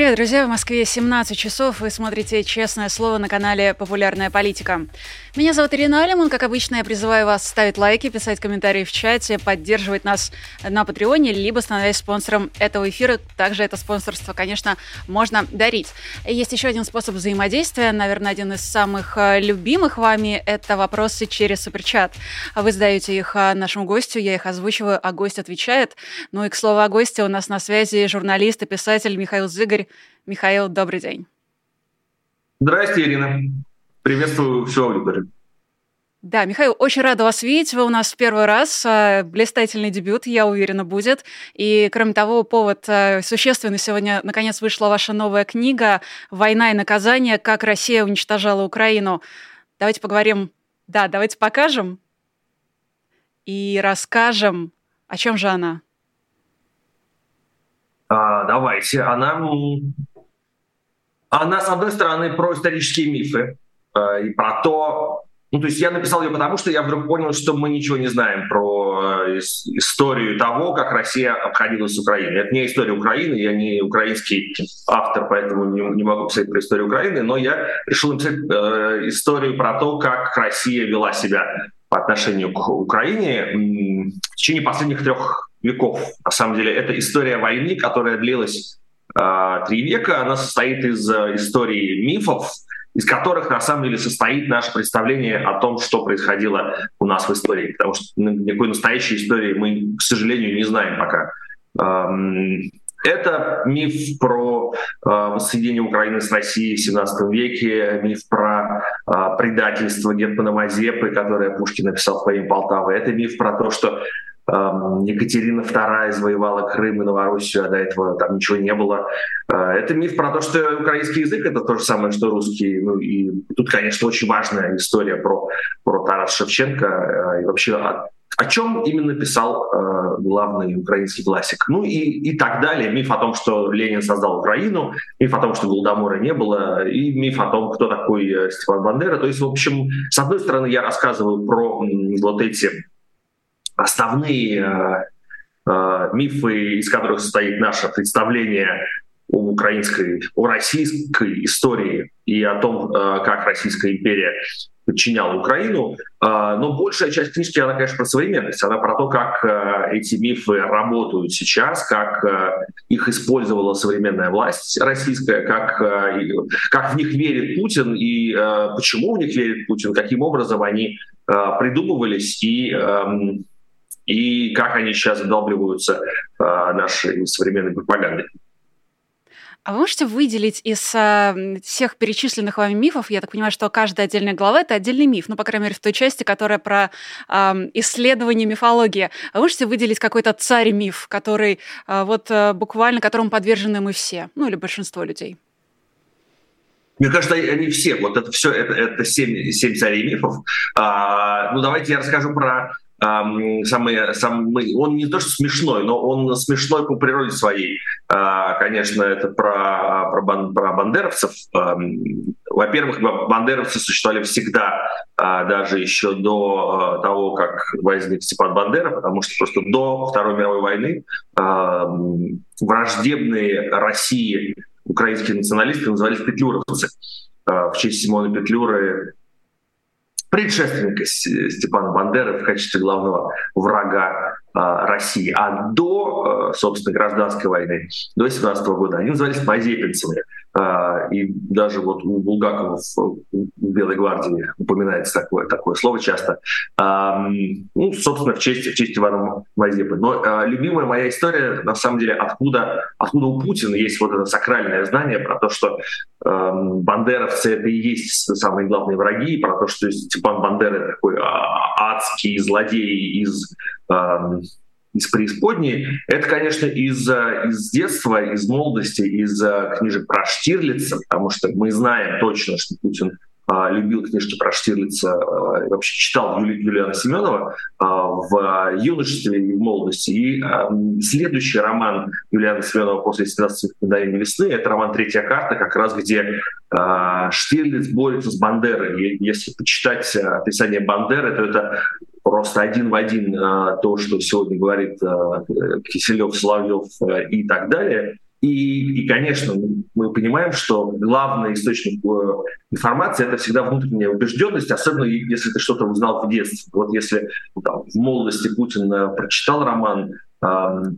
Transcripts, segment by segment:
Привет, друзья! В Москве 17 часов. Вы смотрите «Честное слово» на канале «Популярная политика». Меня зовут Ирина Алимон. Как обычно, я призываю вас ставить лайки, писать комментарии в чате, поддерживать нас на Патреоне, либо становясь спонсором этого эфира. Также это спонсорство, конечно, можно дарить. Есть еще один способ взаимодействия, наверное, один из самых э, любимых вами – это вопросы через суперчат. Вы задаете их э, нашему гостю, я их озвучиваю, а гость отвечает. Ну и, к слову о госте, у нас на связи журналист и писатель Михаил Зыгорь. Михаил, добрый день. Здрасте, Ирина. Приветствую всю аудиторию. Да, Михаил, очень рада вас видеть. Вы у нас в первый раз. А, блистательный дебют, я уверена, будет. И, кроме того, повод а, существенный. Сегодня, наконец, вышла ваша новая книга «Война и наказание. Как Россия уничтожала Украину». Давайте поговорим. Да, давайте покажем и расскажем, о чем же она. А, давайте. Она, она, с одной стороны, про исторические мифы э, и про то, ну, то есть я написал ее потому, что я вдруг понял, что мы ничего не знаем про э, историю того, как Россия обходилась с Украиной. Это не история Украины, я не украинский автор, поэтому не, не могу писать про историю Украины, но я решил написать э, историю про то, как Россия вела себя по отношению к Украине в течение последних трех веков. На самом деле, это история войны, которая длилась э, три века. Она состоит из э, истории мифов, из которых на самом деле состоит наше представление о том, что происходило у нас в истории. Потому что никакой настоящей истории мы, к сожалению, не знаем пока. Эм, это миф про э, воссоединение Украины с Россией в 17 веке, миф про э, предательство Гетмана Мазепы, которое Пушкин написал в поэме Полтавы. Это миф про то, что Екатерина II завоевала Крым и Новороссию, а до этого там ничего не было. А, это миф про то, что украинский язык — это то же самое, что русский. Ну и тут, конечно, очень важная история про, про Тарас Шевченко а, и вообще о, о чем именно писал э, главный украинский классик. Ну и, и так далее. Миф о том, что Ленин создал Украину, миф о том, что Голодомора не было, и миф о том, кто такой э, Степан Бандера. То есть, в общем, с одной стороны, я рассказываю про вот эти основные э, э, мифы, из которых состоит наше представление о украинской, о российской истории и о том, э, как Российская империя подчиняла Украину. Но большая часть книжки, она, конечно, про современность. Она про то, как эти мифы работают сейчас, как их использовала современная власть российская, как, как в них верит Путин и почему в них верит Путин, каким образом они придумывались и эм, и как они сейчас вдалбливаются э, нашей современной пропагандой. А вы можете выделить из э, всех перечисленных вами мифов, я так понимаю, что каждая отдельная глава — это отдельный миф, ну, по крайней мере, в той части, которая про э, исследование мифологии. А вы можете выделить какой-то царь-миф, который э, вот э, буквально, которому подвержены мы все, ну, или большинство людей? Мне кажется, они все, вот это все, это, это семь, семь царей мифов. А, ну, давайте я расскажу про самый, самый, он не то что смешной, но он смешной по природе своей. А, конечно, это про, про, бан, про бандеровцев. Во-первых, бандеровцы существовали всегда, а, даже еще до а, того, как возник Степан Бандера, потому что просто до Второй мировой войны враждебные России украинские националисты назывались петлюровцы. В честь Симона Петлюры предшественника Степана Бандеры в качестве главного врага а, России. А до, а, собственно, гражданской войны, до 17 года, они назывались мазепинцами. А, и даже вот у Булгакова в Белой гвардии упоминается такое, такое слово часто. Ну, собственно, в честь, в честь Ивана Мазепы. Но любимая моя история, на самом деле, откуда, откуда у Путина есть вот это сакральное знание про то, что бандеровцы — это и есть самые главные враги, про то, что Степан Бандера такой адский злодей из из преисподней, это, конечно, из, из детства, из молодости, из книжек про Штирлица, потому что мы знаем точно, что Путин а, любил книжки про Штирлица, а, вообще читал Юли, Юлиана Семенова а, в юношестве и в молодости. И следующий роман Юлиана Семенова после 17 мгновений весны — это роман «Третья карта», как раз где Штирлиц борется с Бандерой. Если почитать описание Бандеры, то это просто один в один то, что сегодня говорит Киселев, Соловьев и так далее. И, и, конечно, мы понимаем, что главный источник э, информации это всегда внутренняя убежденность, особенно если ты что-то узнал в детстве. Вот если там, в молодости Путин э, прочитал роман э,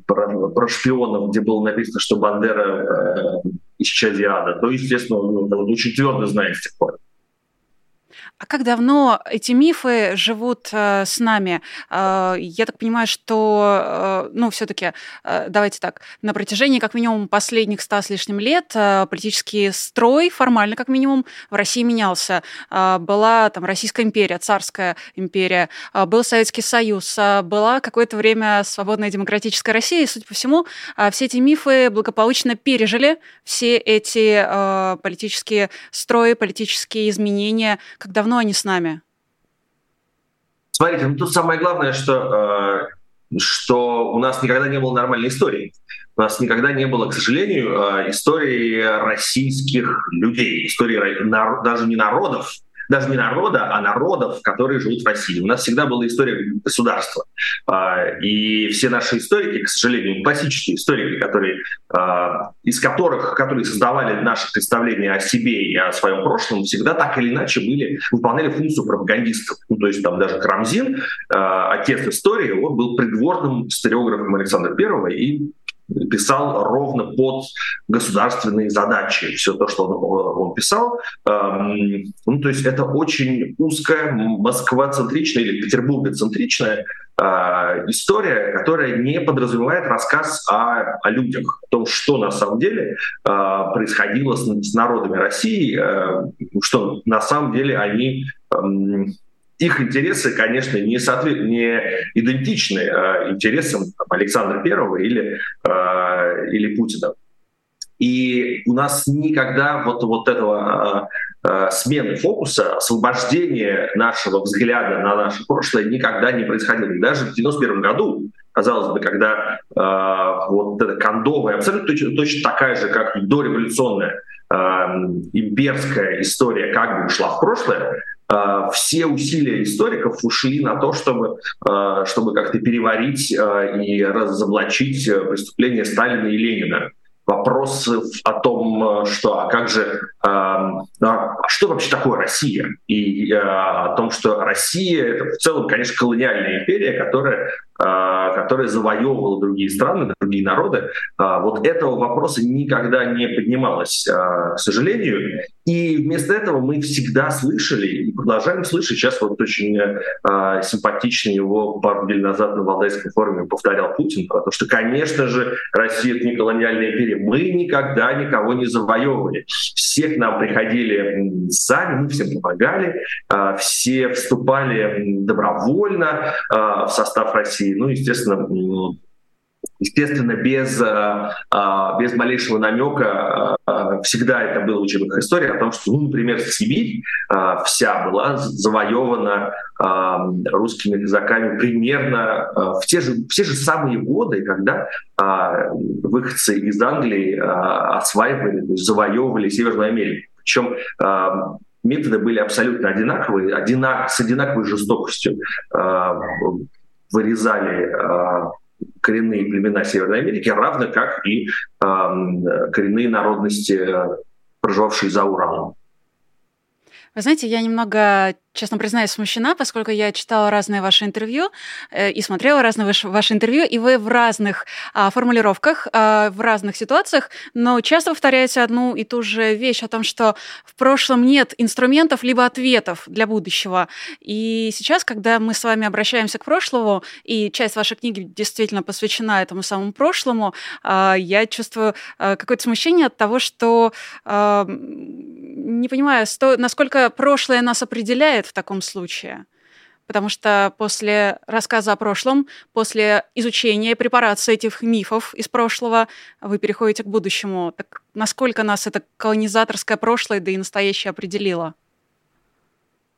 про, про шпионов, где было написано, что Бандера э, из Чадиада, то, естественно, он, он очень твердо знает с тех пор. А как давно эти мифы живут э, с нами? Э, я так понимаю, что, э, ну, все-таки, э, давайте так, на протяжении как минимум последних ста с лишним лет э, политический строй формально как минимум в России менялся. Э, была там Российская империя, Царская империя, э, был Советский Союз, э, была какое-то время свободная демократическая Россия, и, судя по всему, э, все эти мифы благополучно пережили все эти э, политические строи, политические изменения. Как давно они с нами? Смотрите, ну тут самое главное, что, э, что у нас никогда не было нормальной истории. У нас никогда не было, к сожалению, э, истории российских людей, истории даже не народов, даже не народа, а народов, которые живут в России. У нас всегда была история государства. А, и все наши историки, к сожалению, классические историки, которые, а, из которых, которые создавали наши представления о себе и о своем прошлом, всегда так или иначе были, выполняли функцию пропагандистов. Ну, то есть там даже Крамзин, а, отец истории, он был придворным историографом Александра Первого и писал ровно под государственные задачи. Все то, что он, он писал. Эм, ну, то есть это очень узкая, Москва-центричная или Петербурга-центричная э, история, которая не подразумевает рассказ о, о людях, о том, что на самом деле э, происходило с, с народами России, э, что на самом деле они э, их интересы, конечно, не, соответ... не идентичны э, интересам Александра Первого или, э, или Путина. И у нас никогда вот, вот этого э, смены фокуса, освобождения нашего взгляда на наше прошлое никогда не происходило. Даже в 91 году, казалось бы, когда э, вот эта кондовая, абсолютно точно, точно такая же, как дореволюционная э, имперская история как бы ушла в прошлое, все усилия историков ушли на то, чтобы, э, чтобы как-то переварить э, и разоблачить преступления Сталина и Ленина. Вопрос о том, что а как же, а что вообще такое Россия, и о том, что Россия это в целом, конечно, колониальная империя, которая а, которая завоевывала другие страны, другие народы, а, вот этого вопроса никогда не поднималось, а, к сожалению. И вместо этого мы всегда слышали и продолжаем слышать. Сейчас вот очень симпатично его пару недель назад на Валдайском форуме повторял Путин, потому что, конечно же, Россия — это не колониальная империя. Мы никогда никого не завоевывали. Все к нам приходили сами, мы всем помогали, все вступали добровольно в состав России ну, естественно, естественно, без, э, а, без малейшего намека э, всегда это была учебная история о том, что, ну, например, Сибирь э, вся была завоевана русскими казаками примерно в те же, в те же самые годы, когда выходцы из Англии осваивали, то есть завоевывали Северную Америку. Причем методы были абсолютно одинаковые, одинак, с одинаковой жестокостью вырезали а, коренные племена Северной Америки, равно как и коренные народности, проживавшие за Уралом. Вы знаете, я немного честно признаюсь, смущена, поскольку я читала разные ваши интервью э, и смотрела разные ваши, ваши интервью, и вы в разных а, формулировках, а, в разных ситуациях, но часто повторяете одну и ту же вещь о том, что в прошлом нет инструментов либо ответов для будущего. И сейчас, когда мы с вами обращаемся к прошлому, и часть вашей книги действительно посвящена этому самому прошлому, а, я чувствую а, какое-то смущение от того, что а, не понимаю, сто, насколько прошлое нас определяет, в таком случае? Потому что после рассказа о прошлом, после изучения и препарации этих мифов из прошлого, вы переходите к будущему. Так насколько нас это колонизаторское прошлое, да и настоящее определило?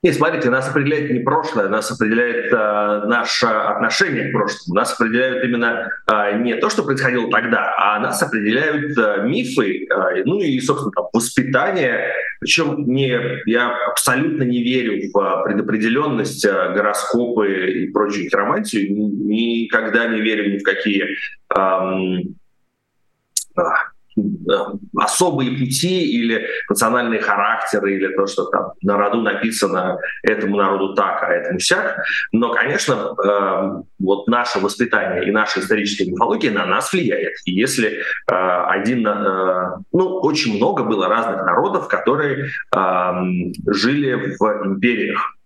Нет, смотрите, нас определяет не прошлое, нас определяет э, наше отношение к прошлому. Нас определяют именно э, не то, что происходило тогда, а нас определяют э, мифы, э, ну и, собственно, там, воспитание. Причем не, я абсолютно не верю в предопределенность, э, гороскопы и прочую хиромантию. Никогда не верю ни в какие э, особые пути или национальные характеры, или то, что там на роду написано этому народу так, а этому сяк. Но, конечно, э, вот наше воспитание и наша историческая мифология на нас влияет. И если э, один, э, ну, очень много было разных народов, которые э, жили в империях,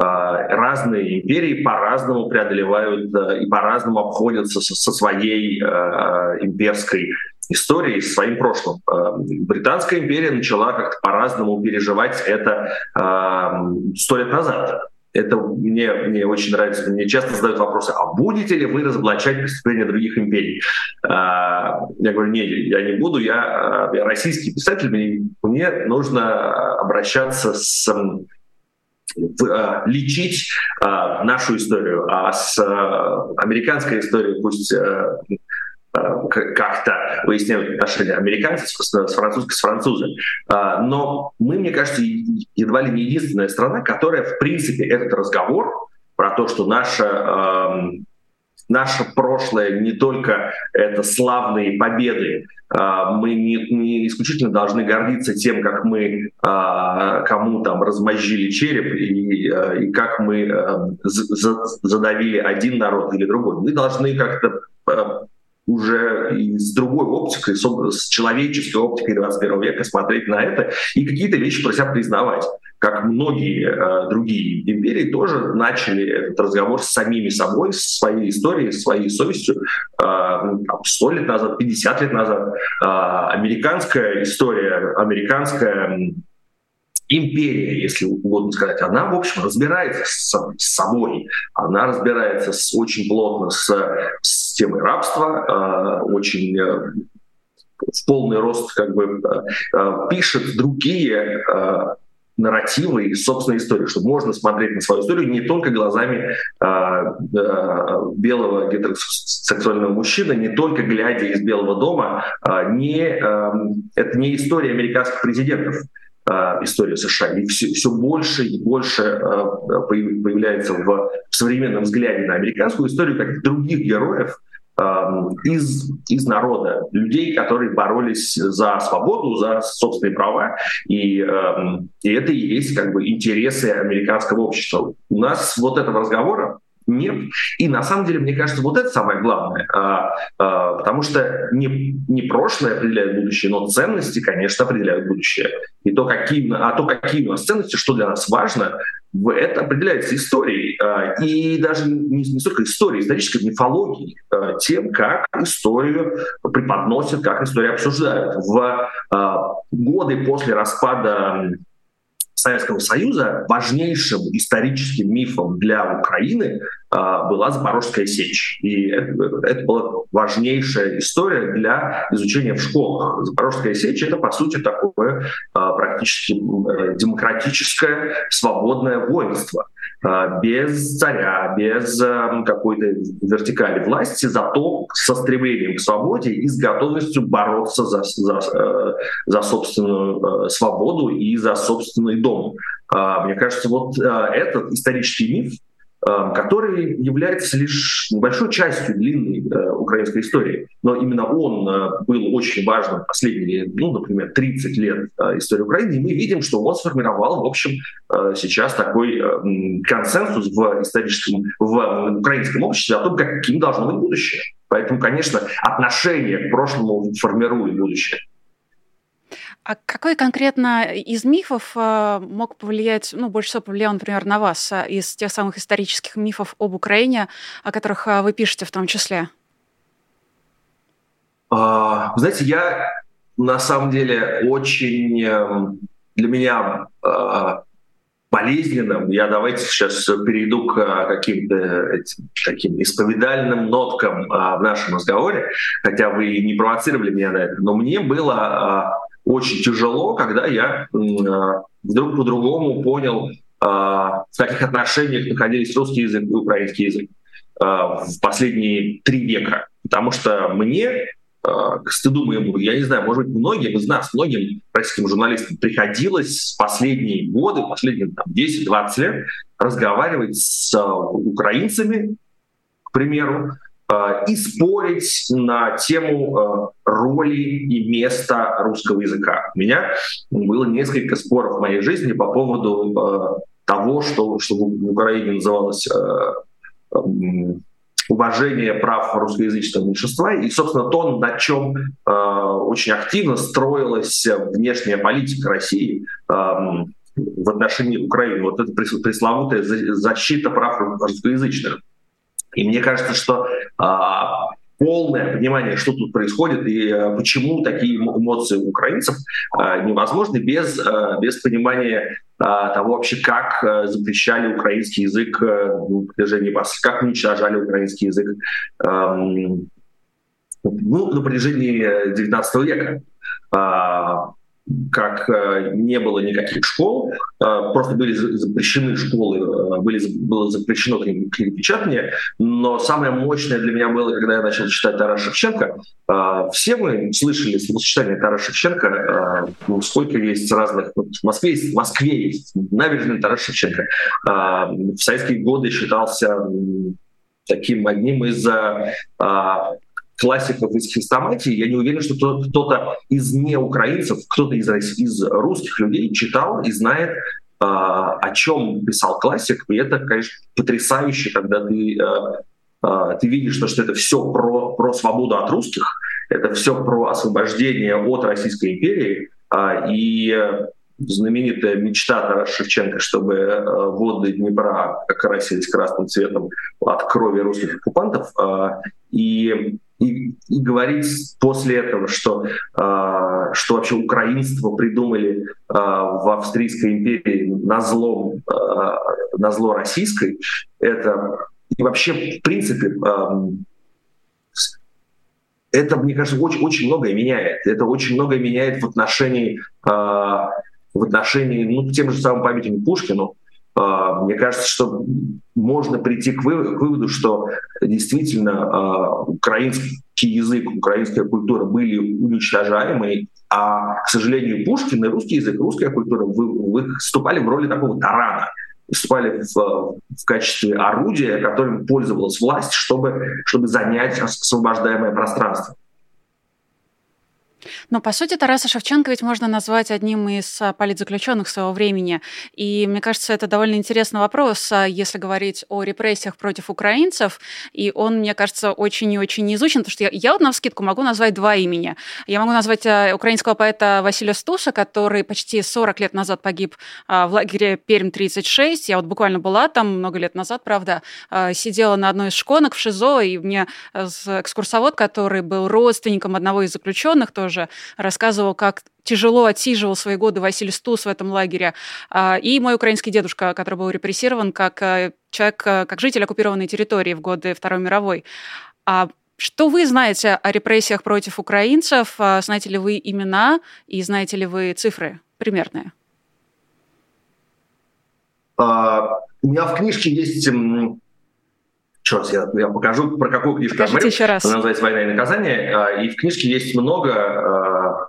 э, разные империи по-разному преодолевают э, и по-разному обходятся со своей имперской историей, своим прошлым. Э, Британская империя начала как-то по-разному переживать это э, сто лет назад. Это мне, мне очень нравится. Мне часто задают вопросы, а будете ли вы разоблачать преступления других империй? Э, я говорю, нет, я не буду, я, я российский писатель, мне, мне нужно обращаться с лечить нашу историю, а с американской историей пусть как-то выясняют отношения американцев с французской с французами. А, но мы, мне кажется, едва ли не единственная страна, которая, в принципе, этот разговор про то, что наша эм, наше прошлое не только это славные победы, а, мы не, не исключительно должны гордиться тем, как мы а, кому там размозжили череп и, и как мы задавили один народ или другой. Мы должны как-то уже с другой оптикой, с человеческой оптикой 21 века смотреть на это и какие-то вещи про себя признавать. Как многие э, другие империи тоже начали этот разговор с самими собой, с своей историей, с своей совестью э, 100 лет назад, 50 лет назад. Э, американская история, американская империя, если угодно сказать, она, в общем, разбирается с, с собой, она разбирается с, очень плотно с, с темой рабства, э, очень э, в полный рост как бы э, пишет другие нарративы и собственной истории, что можно смотреть на свою историю не только глазами э, э, белого гетеросексуального мужчины, не только глядя из Белого дома, э, не, э, это не история американских президентов, историю США. И все, все больше и больше э, появляется в, современном взгляде на американскую историю как других героев, э, из, из народа, людей, которые боролись за свободу, за собственные права. И, и это и есть как бы интересы американского общества. У нас вот этого разговора нет. И на самом деле, мне кажется, вот это самое главное, а, а, потому что не, не прошлое определяет будущее, но ценности, конечно, определяют будущее. И то, какие, а то, какие у нас ценности, что для нас важно, это определяется историей. А, и даже не, не столько историей, исторической мифологией, а, тем, как историю преподносят, как историю обсуждают. В а, годы после распада Советского Союза важнейшим историческим мифом для Украины а, была Запорожская сечь. И это, это была важнейшая история для изучения в школах. Запорожская сечь — это, по сути, такое а, практически э, демократическое свободное воинство — без царя, без эм, какой-то вертикали власти, зато со стремлением к свободе и с готовностью бороться за, за, э, за собственную э, свободу и за собственный дом. А, мне кажется, вот э, этот исторический миф, который является лишь небольшой частью длинной э, украинской истории. Но именно он э, был очень важным последние, ну, например, 30 лет э, истории Украины, и мы видим, что он сформировал, в общем, э, сейчас такой э, консенсус в историческом, в украинском обществе о том, каким должно быть будущее. Поэтому, конечно, отношение к прошлому формирует будущее. А какой конкретно из мифов э, мог повлиять, ну, больше всего повлиял, например, на вас, а, из тех самых исторических мифов об Украине, о которых э, вы пишете в том числе? А, знаете, я на самом деле очень для меня а, болезненным. Я давайте сейчас перейду к каким-то таким исповедальным ноткам в нашем разговоре, хотя вы не провоцировали меня на это, но мне было очень тяжело, когда я а, вдруг по-другому понял в каких отношениях находились русский язык и украинский язык в последние три века. Потому что мне к стыду моему, я не знаю, может быть, многим из нас, многим российским журналистам приходилось последние годы, последние там, 10-20 лет разговаривать с украинцами, к примеру, и спорить на тему э, роли и места русского языка. У меня было несколько споров в моей жизни по поводу э, того, что, что в Украине называлось уважение прав русскоязычного меньшинства и, собственно, то, на чем э, очень активно строилась внешняя политика России э, в отношении Украины. Вот это пресловутая защита прав русскоязычных. И мне кажется, что а, полное понимание, что тут происходит и а, почему такие эмоции у украинцев а, невозможны без, а, без понимания а, того вообще, как а, запрещали украинский язык а, в протяжении как уничтожали украинский язык ну, на протяжении 19 века. Как э, не было никаких школ, э, просто были запрещены школы, э, были, было запрещено книгопечатание, но самое мощное для меня было, когда я начал читать Тарас Шевченко. Все мы слышали словосочетание Тарас Шевченко, ну, сколько есть разных, в Москве есть, в Москве есть набережная Тарас Шевченко. В советские годы считался таким одним из классиков из хрестоматии, я не уверен, что кто-то из неукраинцев, кто-то из, из русских людей читал и знает, а, о чем писал классик. И это, конечно, потрясающе, когда ты, а, а, ты видишь, что, это все про, про свободу от русских, это все про освобождение от Российской империи. И знаменитая мечта Тараса Шевченко, чтобы воды Днепра окрасились красным цветом от крови русских оккупантов. И и, и говорить после этого, что, э, что вообще украинство придумали э, в Австрийской империи на зло, э, на зло российской, это и вообще в принципе э, это, мне кажется, очень, очень многое меняет. Это очень многое меняет в отношении, э, в отношении ну, тем же самым памятникам Пушкину, а, мне кажется, что можно прийти к выводу, что действительно а, украинский язык, украинская культура были уничтожаемы, а, к сожалению, Пушкин и русский язык, русская культура выступали в роли такого тарана, выступали в, в качестве орудия, которым пользовалась власть, чтобы, чтобы занять освобождаемое пространство. Но, по сути, Тараса Шевченко ведь можно назвать одним из а, политзаключенных своего времени. И мне кажется, это довольно интересный вопрос, а, если говорить о репрессиях против украинцев. И он, мне кажется, очень и очень не изучен, потому что я, я вот на вскидку могу назвать два имени. Я могу назвать а, украинского поэта Василия Стуса, который почти 40 лет назад погиб в лагере Перм-36. Я вот буквально была там много лет назад, правда, сидела на одной из шконок в ШИЗО, и мне экскурсовод, который был родственником одного из заключенных, тоже тоже рассказывал, как тяжело отсиживал свои годы Василий Стус в этом лагере. А, и мой украинский дедушка, который был репрессирован как э, человек, э, как житель оккупированной территории в годы Второй мировой. А что вы знаете о репрессиях против украинцев? А, знаете ли вы имена и знаете ли вы цифры примерные? Uh, у меня в книжке есть Черт, я, я покажу, про какую книжку Покажите я еще раз. Она называется «Война и наказание». А, и в книжке есть много, а,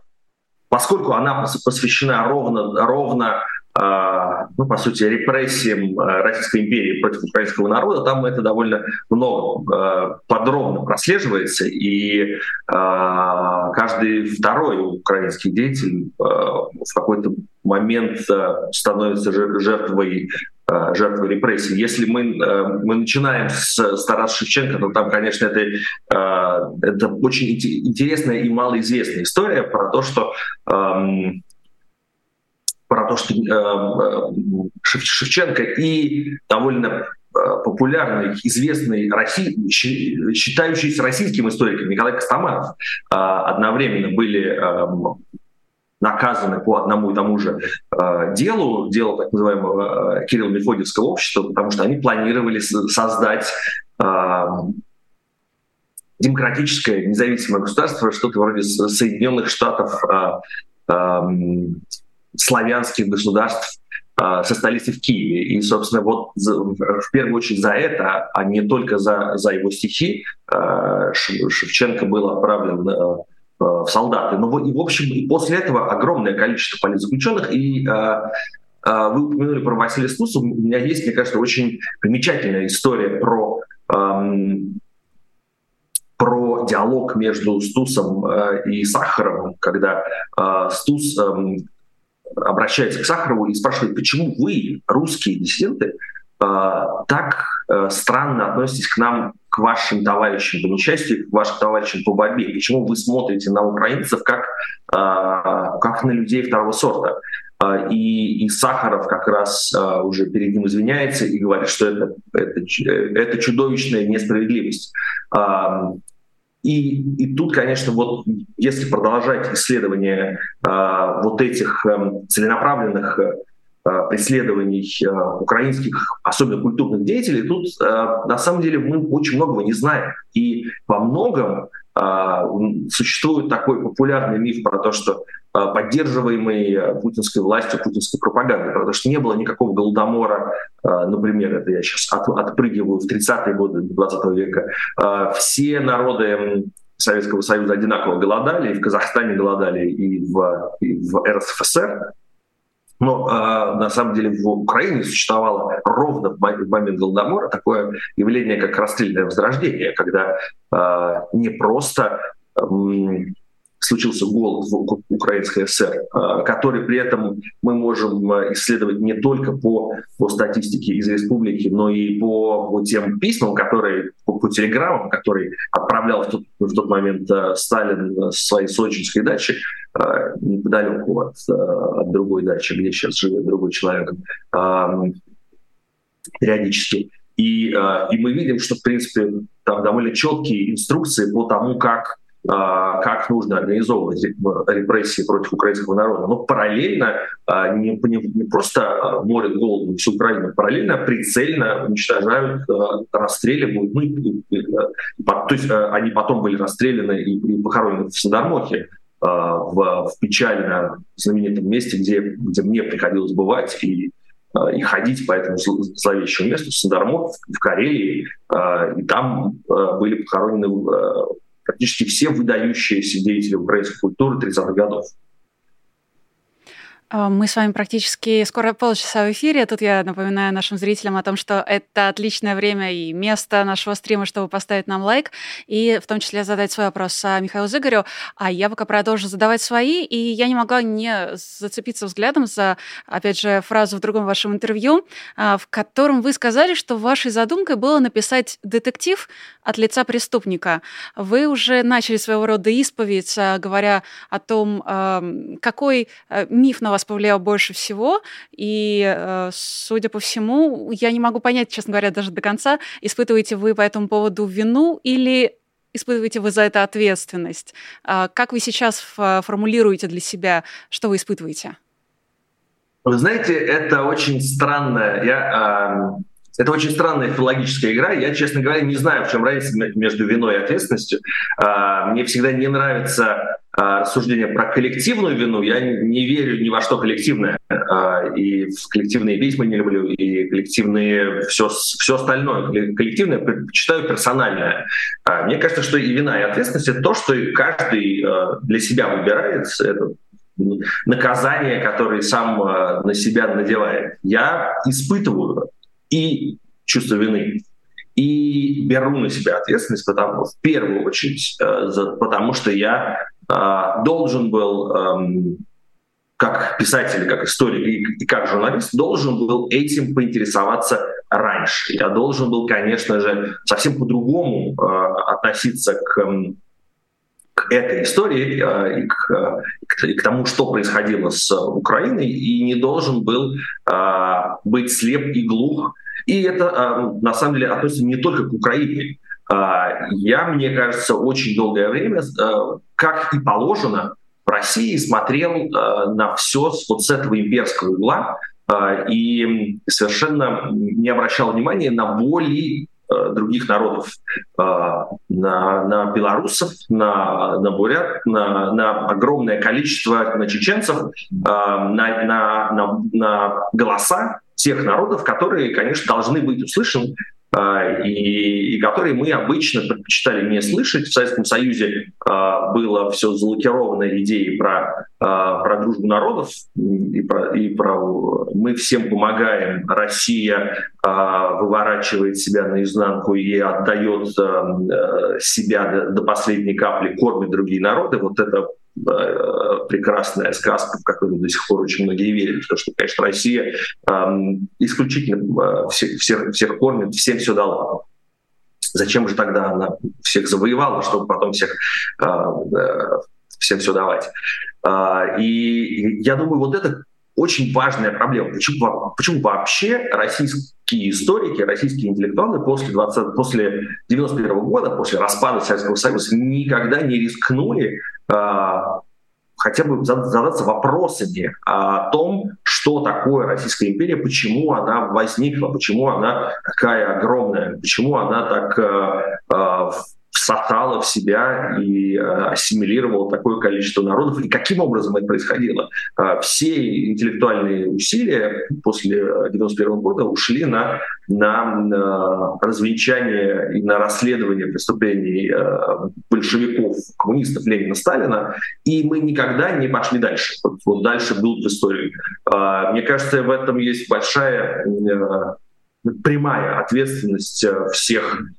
поскольку она посвящена ровно, ровно а, ну, по сути, репрессиям Российской империи против украинского народа, там это довольно много подробно прослеживается, и каждый второй украинский деятель в какой-то момент становится жертвой жертвы репрессий. Если мы, э, мы начинаем с, с Тараса Шевченко, то там, конечно, это, э, это очень интересная и малоизвестная история про то, что эм, про то, что Шевченко и довольно популярный, известный, Россий, считающийся российским историком Николай Костомаров одновременно были эм, наказаны по одному и тому же э, делу, делу так называемого э, Кирилла-Мефодиевского общества, потому что они планировали создать э, демократическое независимое государство, что-то вроде Соединенных Штатов э, э, славянских государств со столицы в Киеве. И, собственно, вот в первую очередь за это, а не только за, за его стихи, Шевченко был отправлен в солдаты. Ну и, в общем, и после этого огромное количество политзаключенных. И вы упомянули про Василия Стуса. У меня есть, мне кажется, очень примечательная история про про диалог между Стусом э, и Сахаровым, когда э, Стус э, обращается к Сахарову и спрашивает, почему вы, русские диссиденты, э, так э, странно относитесь к нам, вашим товарищам по несчастью, к вашим товарищам по борьбе? Почему вы смотрите на украинцев как, э, как на людей второго сорта? Э, и, и Сахаров как раз uh, уже перед ним извиняется и говорит, что это, это, это чудовищная несправедливость. И, и тут, конечно, вот если продолжать исследование э, вот этих э, целенаправленных преследований э, украинских, особенно культурных деятелей, тут э, на самом деле мы очень многого не знаем. И во многом э, существует такой популярный миф про то, что Э, поддерживаемый э, путинской властью, путинской пропагандой, потому что не было никакого голодомора, э, например, это я сейчас от, отпрыгиваю в 30-е годы 20 века, все народы Советского Союза одинаково голодали, и в Казахстане голодали, и в, и в РСФСР, но э, на самом деле в Украине существовало ровно в момент Голодомора такое явление, как расстрельное возрождение, когда э, не просто э, случился голод в Украинской ССР, а, который при этом мы можем исследовать не только по, по статистике из республики, но и по, по тем письмам, которые, по, по телеграммам, которые отправлял в тот, в тот момент Сталин с своей сочинской дачи неподалеку от, от другой дачи, где сейчас живет другой человек, периодически. И, и мы видим, что, в принципе, там довольно четкие инструкции по тому, как как нужно организовывать репрессии против украинского народа, но параллельно не, не, не просто морят голодом всю Украину, параллельно прицельно уничтожают, расстреливают. Ну, и, и, то есть они потом были расстреляны и, и похоронены в Садармохе, в, в печально знаменитом месте, где, где мне приходилось бывать и и ходить по этому зловещему месту, Сандармох в Карелии, и там были похоронены практически все выдающиеся деятели украинской культуры 30-х годов. А, мы с вами практически скоро полчаса в эфире. Тут я напоминаю нашим зрителям о том, что это отличное время и место нашего стрима, чтобы поставить нам лайк и в том числе задать свой вопрос Михаилу Зыгорю. А я пока продолжу задавать свои, и я не могла не зацепиться взглядом за, опять же, фразу в другом вашем интервью, а, в котором вы сказали, что вашей задумкой было написать детектив от лица преступника. Вы уже начали своего рода исповедь, а, говоря о том, какой миф на вас вас повлиял больше всего. И, э, судя по всему, я не могу понять, честно говоря, даже до конца, испытываете вы по этому поводу вину или испытываете вы за это ответственность? А как вы сейчас формулируете для себя, что вы испытываете? Вы знаете, это очень странно. Я, э, это очень странная филологическая игра. Я, честно говоря, не знаю, в чем разница между виной и ответственностью. Э, мне всегда не нравится рассуждение про коллективную вину, я не верю ни во что коллективное. А, и в коллективные письма не люблю, и коллективные все, все остальное. Коллективное предпочитаю персональное. А, мне кажется, что и вина, и ответственность — это то, что каждый для себя выбирает. Это наказание, которое сам на себя надевает. Я испытываю и чувство вины, и беру на себя ответственность, потому, в первую очередь, потому что я а, должен был эм, как писатель, как историк и, как журналист, должен был этим поинтересоваться раньше. Я должен был, конечно же, совсем по-другому э, относиться к, эм, к этой истории э, и, к, и к тому, что происходило с Украиной, и не должен был э, быть слеп и глух. И это, на самом деле, относится не только к Украине. А, я, мне кажется, очень долгое время, э, как и положено, в России смотрел на все вот с этого имперского угла и совершенно не обращал внимания на боли других народов, на, на белорусов, на, на бурят, на, на огромное количество на чеченцев, на, на, на, на голоса тех народов, которые, конечно, должны быть услышаны а, и, и которые мы обычно предпочитали не слышать. В Советском Союзе а, было все залокировано идеей про, а, про дружбу народов и про, и про мы всем помогаем, Россия выворачивает себя наизнанку и отдает себя до, до последней капли, кормит другие народы. Вот это Э, прекрасная сказка, в которую до сих пор очень многие верят, потому что, конечно, Россия э, исключительно э, всех, всех, всех кормит, всем все дала. Зачем же тогда она всех завоевала, чтобы потом всех, э, всем все давать? Э, и я думаю, вот это очень важная проблема. Почему, почему вообще российские историки, российские интеллектуалы после, 20, после 91 года, после распада Советского Союза никогда не рискнули а, хотя бы задаться вопросами о том, что такое Российская империя, почему она возникла, почему она такая огромная, почему она так э, всосала в себя и э, ассимилировала такое количество народов, и каким образом это происходило. Э, все интеллектуальные усилия после 1991 года ушли на, на, развенчание и на расследование преступлений э, большевиков, коммунистов Ленина, Сталина, и мы никогда не пошли дальше. Вот, дальше был в истории. Мне кажется, в этом есть большая прямая ответственность всех Э,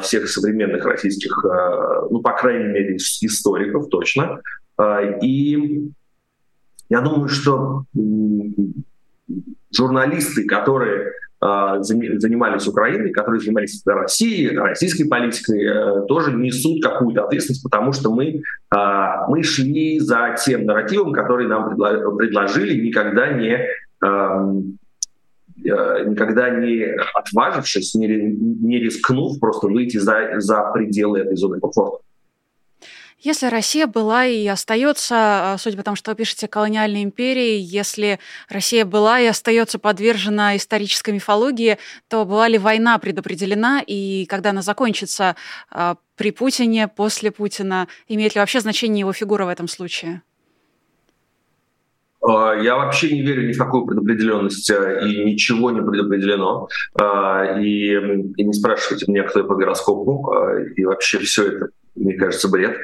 всех современных российских, э, ну, по крайней мере, историков точно. Э, и я думаю, что журналисты, которые занимались Украиной, которые занимались Россией, российской политикой, тоже несут какую-то ответственность, потому что мы, мы шли за тем нарративом, который нам предложили, никогда не эм, Э, никогда не отважившись, не, не рискнув просто выйти за, за пределы этой зоны комфорта. Если Россия была и остается, э, судя по тому, что вы пишете, колониальной империей, если Россия была и остается подвержена исторической мифологии, то была ли война предопределена, и когда она закончится э, при Путине, после Путина, имеет ли вообще значение его фигура в этом случае? А, я вообще не верю ни в какую предопределенность, а, и ничего не предопределено. А, и, и не спрашивайте меня, кто я по гороскопу. И вообще все это, мне кажется, бред.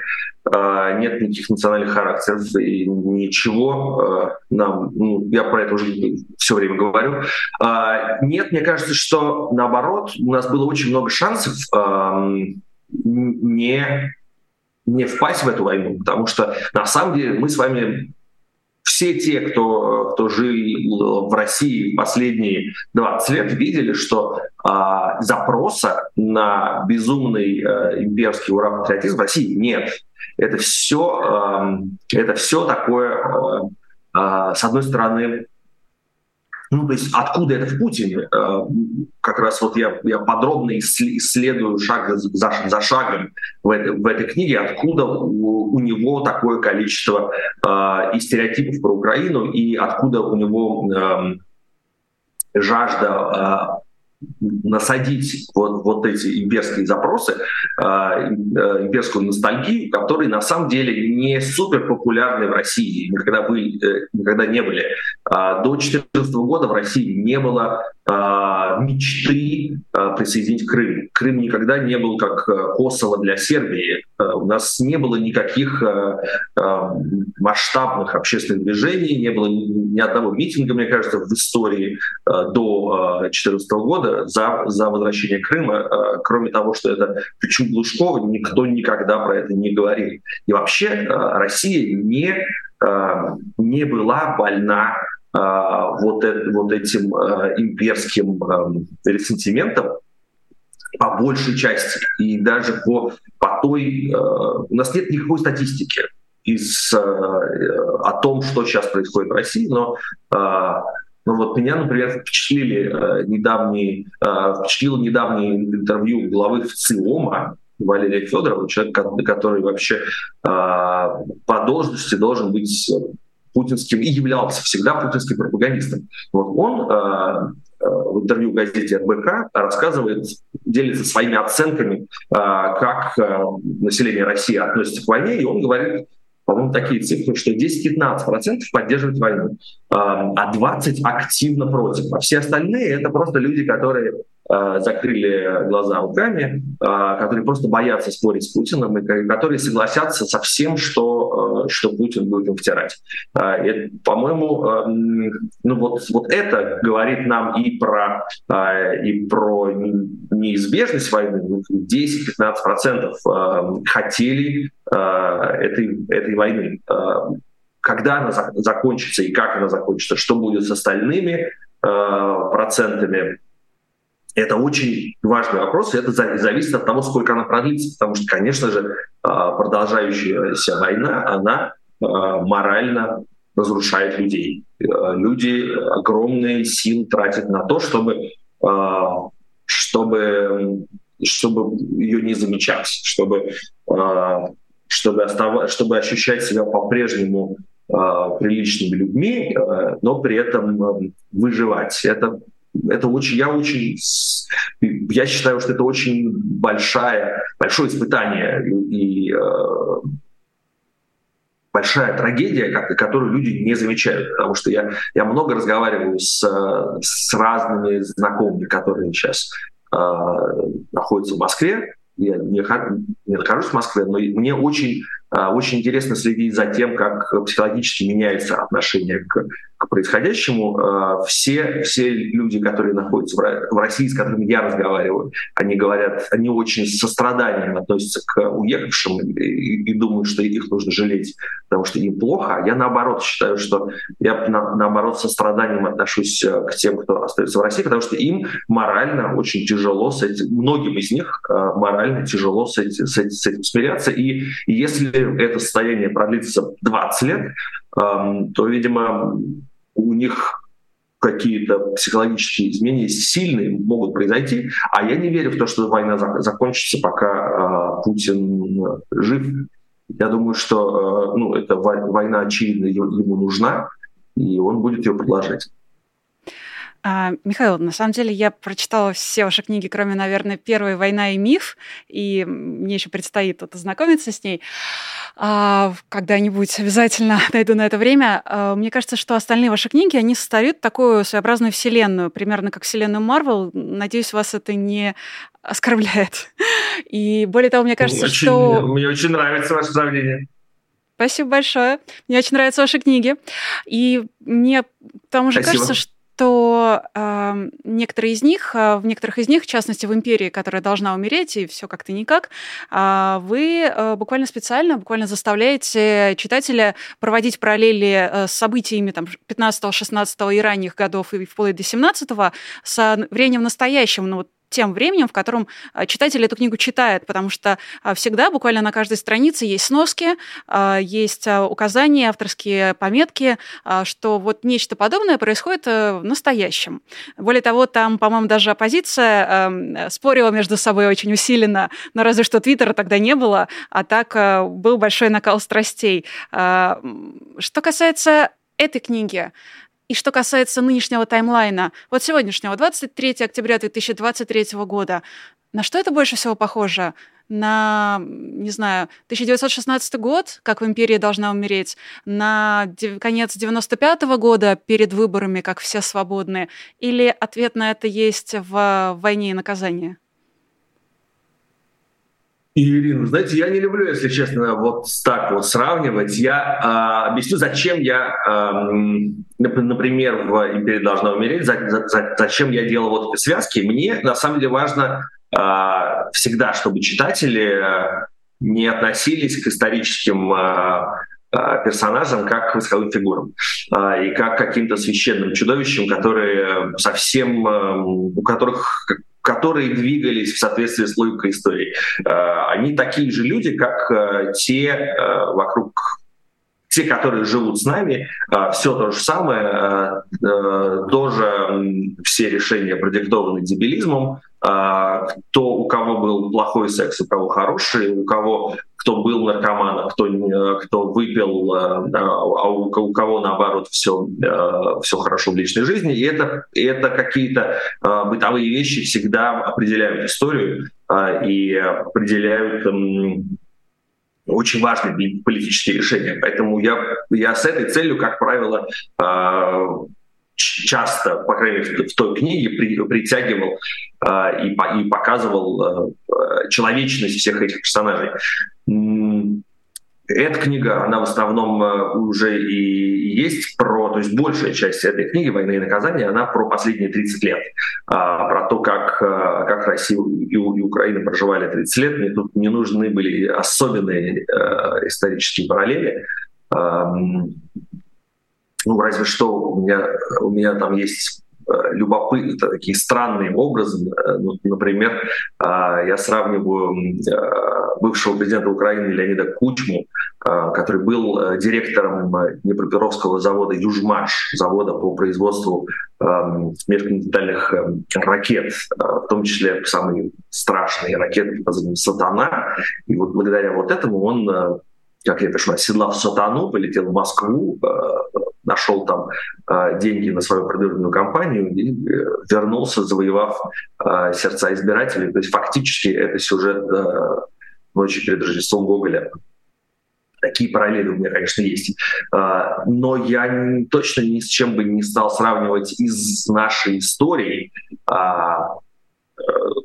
Нет никаких национальных характеров и ничего нам, ну, я про это уже все время говорю. Нет, мне кажется, что наоборот, у нас было очень много шансов не не впасть в эту войну, потому что на самом деле мы с вами все те, кто, кто жил в России последние 20 лет, видели, что а, запроса на безумный а, имперский ура-патриотизм в России нет. Это все, а, это все такое, а, с одной стороны, ну, то есть откуда это в Путине? Э, как раз вот я, я подробно исследую шаг за, за шагом в этой, в этой книге, откуда у, у него такое количество э, и стереотипов про Украину, и откуда у него э, жажда насадить вот, вот эти имперские запросы, э, имперскую ностальгию, которые на самом деле не супер популярны в России, никогда, были, э, никогда не были. Э, до 2014 года в России не было мечты э, присоединить Крым. Крым никогда не был как Косово для Сербии. Э, у нас не было никаких э, э, масштабных общественных движений, не было ни одного митинга, мне кажется, в истории э, до 2014 э, года за, за возвращение Крыма, э, кроме того, что это причем Глушкова, никто никогда про это не говорил. И вообще э, Россия не, э, не была больна вот, вот этим имперским ресентиментом, по большей части. И даже по, по той... у нас нет никакой статистики из, о том, что сейчас происходит в России, но ну вот меня, например, впечатлили э, недавние, э, впечатлило недавнее интервью главы ВЦИОМа Валерия Федорова, человек, который вообще э, по должности должен быть путинским и являлся всегда путинским пропагандистом. Вот он э, в интервью газете РБК рассказывает, делится своими оценками, как население России относится к войне, и он говорит, по-моему, такие цифры, что 10-15% поддерживают войну, а 20% активно против. А все остальные — это просто люди, которые Э, закрыли глаза руками, э, которые просто боятся спорить с Путиным и которые согласятся со всем, что, э, что Путин будет им втирать. По-моему, ну вот, вот это говорит нам и про, и про неизбежность войны. 10-15% ну, хотели этой, этой войны. Когда она закончится и как она закончится, что будет с остальными процентами, это очень важный вопрос, и это зависит от того, сколько она продлится, потому что, конечно же, а, продолжающаяся война, она а, морально разрушает людей. А, люди огромные силы тратят на то, чтобы, чтобы, чтобы ее не замечать, чтобы, чтобы, оставать, чтобы ощущать себя по-прежнему приличными людьми, но при этом выживать. Это это очень, я очень, я считаю, что это очень большая, большое испытание и, и э, большая трагедия, которую люди не замечают, потому что я, я много разговариваю с, с разными знакомыми, которые сейчас э, находятся в Москве, я не, не нахожусь в Москве, но мне очень, э, очень интересно следить за тем, как психологически меняется отношение к к происходящему. Э, все, все люди, которые находятся в России, с которыми я разговариваю, они говорят, они очень с состраданием относятся к уехавшим и, и думают, что их нужно жалеть, потому что им плохо. А я наоборот считаю, что я на, наоборот с состраданием отношусь э, к тем, кто остается в России, потому что им морально очень тяжело с этим, многим из них э, морально тяжело с этим, с этим, смиряться. И, если это состояние продлится 20 лет, то, видимо, у них какие-то психологические изменения сильные могут произойти, а я не верю в то, что война закончится, пока э, Путин жив. Я думаю, что э, ну, эта война, очевидно, ему нужна, и он будет ее продолжать. А, Михаил, на самом деле я прочитала все ваши книги, кроме, наверное, первой «Война и миф», и мне еще предстоит вот ознакомиться с ней. А, когда-нибудь обязательно найду на это время. А, мне кажется, что остальные ваши книги, они создают такую своеобразную вселенную, примерно как вселенную Марвел. Надеюсь, вас это не оскорбляет. И более того, мне кажется, очень, что... Мне очень нравится ваше сравнение. Спасибо большое. Мне очень нравятся ваши книги. И мне потому же кажется, что то э, некоторые из них, э, в некоторых из них, в частности в империи, которая должна умереть, и все как-то никак, э, вы э, буквально специально, буквально заставляете читателя проводить параллели э, с событиями там, 15, 16 и ранних годов и вплоть до 17 с временем настоящим, ну вот тем временем, в котором а, читатель эту книгу читает, потому что а, всегда буквально на каждой странице есть сноски, а, есть указания, авторские пометки, что вот нечто подобное происходит э, в настоящем. Более того, там, по-моему, даже оппозиция спорила между собой очень усиленно, но разве что Твиттера тогда не было, а так был большой накал страстей. Что касается этой книги, и что касается нынешнего таймлайна, вот сегодняшнего, 23 октября 2023 года, на что это больше всего похоже? на, не знаю, 1916 год, как в империи должна умереть, на конец 95 -го года перед выборами, как все свободны, или ответ на это есть в «Войне и наказании»? Ирина, знаете, я не люблю, если честно, вот так вот сравнивать. Я э, объясню, зачем я, э, например, в «Империя должна умереть», за, за, зачем я делал вот эти связки. Мне, на самом деле, важно э, всегда, чтобы читатели не относились к историческим э, персонажам как к восковым фигурам и как к каким-то священным чудовищам, которые совсем, у которых которые двигались в соответствии с логикой истории. Э, они такие же люди, как э, те э, вокруг те, которые живут с нами, все то же самое, тоже все решения продиктованы дебилизмом, кто у кого был плохой секс, у кого хороший, у кого кто был наркоманом, кто, кто выпил, а у, у кого наоборот все, все хорошо в личной жизни. И это, это какие-то бытовые вещи всегда определяют историю и определяют очень важные политические решения. Поэтому я, я с этой целью, как правило, а, часто, по крайней мере, в той книге при, притягивал э, и, и показывал э, человечность всех этих персонажей. Эта книга, она в основном э, уже и есть про, то есть большая часть этой книги «Война и наказание», она про последние 30 лет, а, про то, как, как Россия и, Украина проживали 30 лет. Мне тут не нужны были особенные исторические параллели. Ну, разве что у меня, у меня там есть Э, любопытные, такие странные образы. Э, ну, например, а, я сравниваю э, бывшего президента Украины Леонида Кучму, который был директором Днепропетровского завода «Южмаш», завода по производству межконтинентальных ракет, в том числе самые страшные ракеты под «Сатана». И вот благодаря вот этому он как я пишу, оседлав сатану, полетел в Москву, нашел там э, деньги на свою предвыборную кампанию и э, вернулся, завоевав э, сердца избирателей. То есть фактически это сюжет «Ночи перед Рождеством Гоголя». Такие параллели у меня, конечно, есть. Но я точно ни с чем бы не стал сравнивать из нашей истории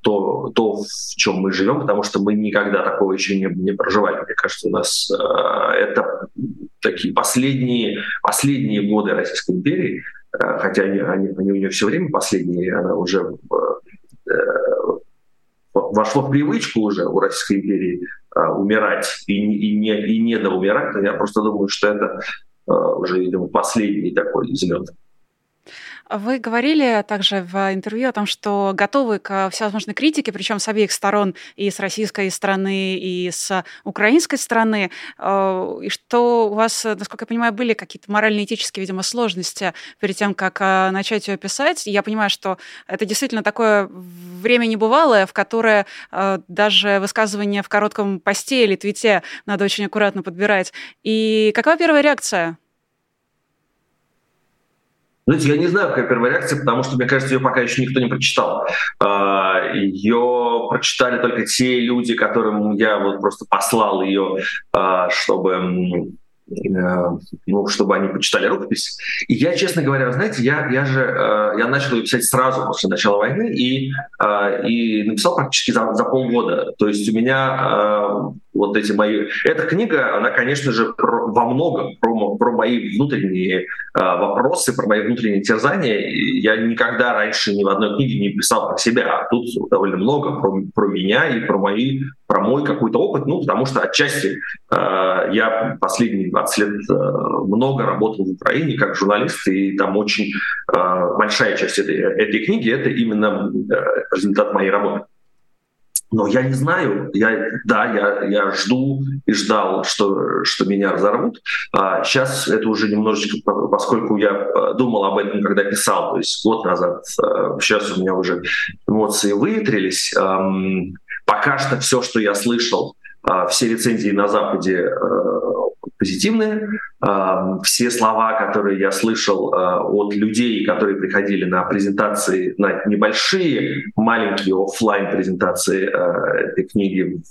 то, то, в чем мы живем, потому что мы никогда такого еще не, не проживали. Мне кажется, у нас э, это такие последние, последние годы Российской империи, э, хотя они, они, они у нее все время последние, она уже э, вошло в привычку уже у Российской империи э, умирать и, и, не, и не доумирать, но я просто думаю, что это э, уже, видимо, последний такой взлет. Вы говорили также в интервью о том, что готовы к всевозможной критике, причем с обеих сторон, и с российской стороны, и с украинской стороны, э, и что у вас, насколько я понимаю, были какие-то морально-этические, видимо, сложности перед тем, как э, начать ее писать. Я понимаю, что это действительно такое время небывалое, в которое э, даже высказывание в коротком посте или твите надо очень аккуратно подбирать. И какова первая реакция? Знаете, я не знаю, какая первая реакция, потому что, мне кажется, ее пока еще никто не прочитал. А, ее прочитали только те люди, которым я вот просто послал ее, а, чтобы Э, ну, чтобы они почитали рукопись. И я, честно говоря, знаете, я, я же э, я начал ее писать сразу после начала войны и, э, и написал практически за, за полгода. То есть у меня вот эти мои... Эта книга, она, конечно же, про, во многом про, про мои внутренние вопросы, про мои внутренние терзания. Я никогда раньше ни в одной книге не писал про себя, а тут довольно много про, про меня и про мои про мой какой-то опыт, ну, потому что отчасти э, я последние 20 лет э, много работал в Украине как журналист, и там очень э, большая часть этой, этой книги — это именно э, результат моей работы. Но я не знаю, я, да, я, я жду и ждал, что, что меня разорвут. А сейчас это уже немножечко, поскольку я э, думал об этом, когда писал, то есть год назад, сейчас э, у меня уже эмоции выветрились. Пока что все, что я слышал, а, все рецензии на Западе э, позитивные. А, все слова, которые я слышал а, от людей, которые приходили на презентации, на небольшие, маленькие офлайн презентации этой книги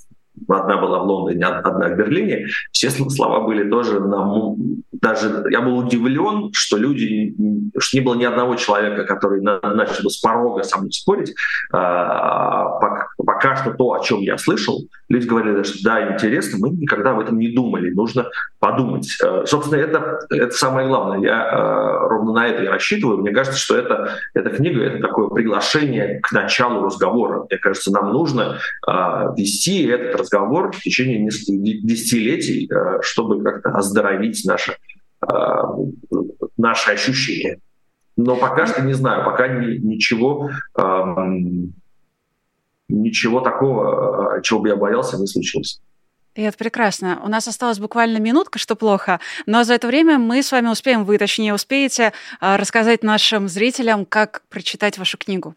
Одна была в Лондоне, одна в Берлине. Все слова были тоже на... Даже я был удивлен, что люди... Что не было ни одного человека, который начал с порога со мной спорить. А, пока что то, о чем я слышал, люди говорили, что да, интересно, мы никогда об этом не думали, нужно подумать. А, собственно, это, это самое главное. Я а, ровно на это и рассчитываю. Мне кажется, что это, эта книга — это такое приглашение к началу разговора. Мне кажется, нам нужно вести этот разговор в течение нескольких десятилетий, э, чтобы как-то оздоровить наше, э, наши ощущения. Но пока что не знаю, пока ничего, эм, ничего такого, э, чего бы я боялся, не случилось. И это прекрасно. У нас осталась буквально минутка, что плохо, но за это время мы с вами успеем, вы точнее успеете рассказать нашим зрителям, как прочитать вашу книгу.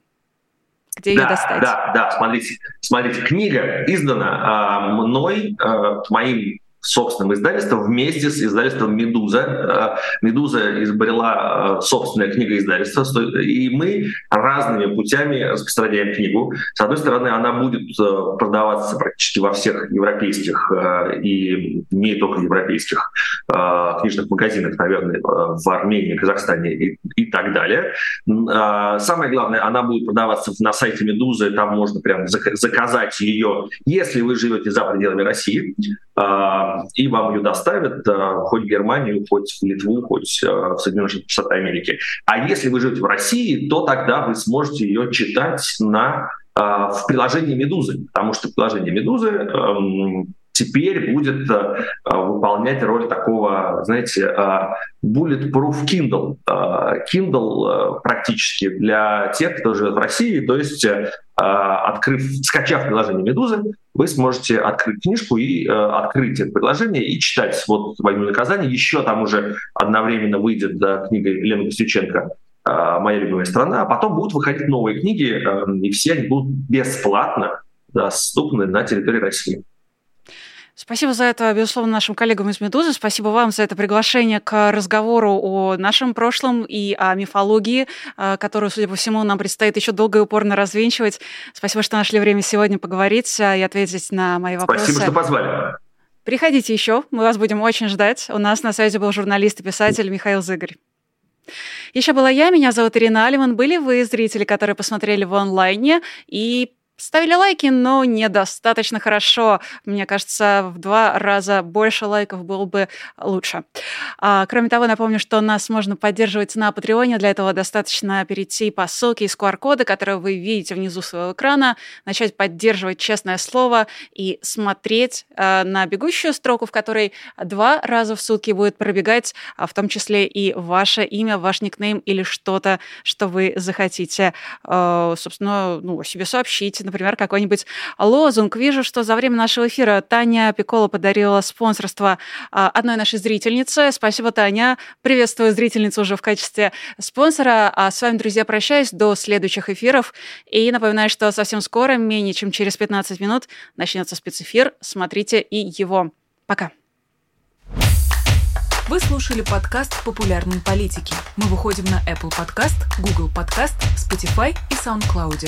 Где ее достать? Да, да, смотрите, смотрите, книга издана э, мной, э, моим собственным издательством вместе с издательством «Медуза». Э, «Медуза» изобрела э, собственное книгоиздательство, и мы разными путями распространяем книгу. С одной стороны, она будет э, продаваться практически во всех европейских и не только европейских книжных магазинах, наверное, в Армении, Казахстане и, и так далее. Самое главное, она будет продаваться на сайте «Медузы», там можно прям заказать ее, если вы живете за пределами России и вам ее доставят э, хоть в Германию, хоть в Литву, хоть э, в Соединенные Штаты Америки. А если вы живете в России, то тогда вы сможете ее читать на, в приложении «Медузы», потому что приложение «Медузы» эм, теперь будет э, выполнять роль такого, знаете, э, bulletproof Kindle. Э, Kindle э, практически для тех, кто живет в России, то есть э, открыв, скачав приложение «Медузы», вы сможете открыть книжку и э, открыть это приложение и читать вот «Войну наказание». Еще там уже одновременно выйдет да, книга Елены Костюченко э, «Моя любимая страна», а потом будут выходить новые книги, э, и все они будут бесплатно доступны на территории России. Спасибо за это, безусловно, нашим коллегам из «Медузы». Спасибо вам за это приглашение к разговору о нашем прошлом и о мифологии, э, которую, судя по всему, нам предстоит еще долго и упорно развенчивать. Спасибо, что нашли время сегодня поговорить и ответить на мои вопросы. Спасибо, что позвали. Приходите еще, мы вас будем очень ждать. У нас на связи был журналист и писатель Михаил Зыгорь. Еще была я, меня зовут Ирина Алиман. Были вы зрители, которые посмотрели в онлайне и Ставили лайки, но недостаточно хорошо. Мне кажется, в два раза больше лайков было бы лучше. А, кроме того, напомню, что нас можно поддерживать на Патреоне. Для этого достаточно перейти по ссылке из QR-кода, который вы видите внизу своего экрана, начать поддерживать честное слово и смотреть а, на бегущую строку, в которой два раза в сутки будет пробегать, а, в том числе и ваше имя, ваш никнейм или что-то, что вы захотите, а, собственно, ну, о себе сообщить, например, какой-нибудь лозунг. Вижу, что за время нашего эфира Таня Пикола подарила спонсорство а, одной нашей зрительнице. Спасибо, Таня. Приветствую зрительницу уже в качестве спонсора. А с вами, друзья, прощаюсь до следующих эфиров. И напоминаю, что совсем скоро, менее чем через 15 минут, начнется спецэфир. Смотрите и его. Пока. Вы слушали подкаст «Популярные политики». Мы выходим на Apple Podcast, Google Podcast, Spotify и SoundCloud.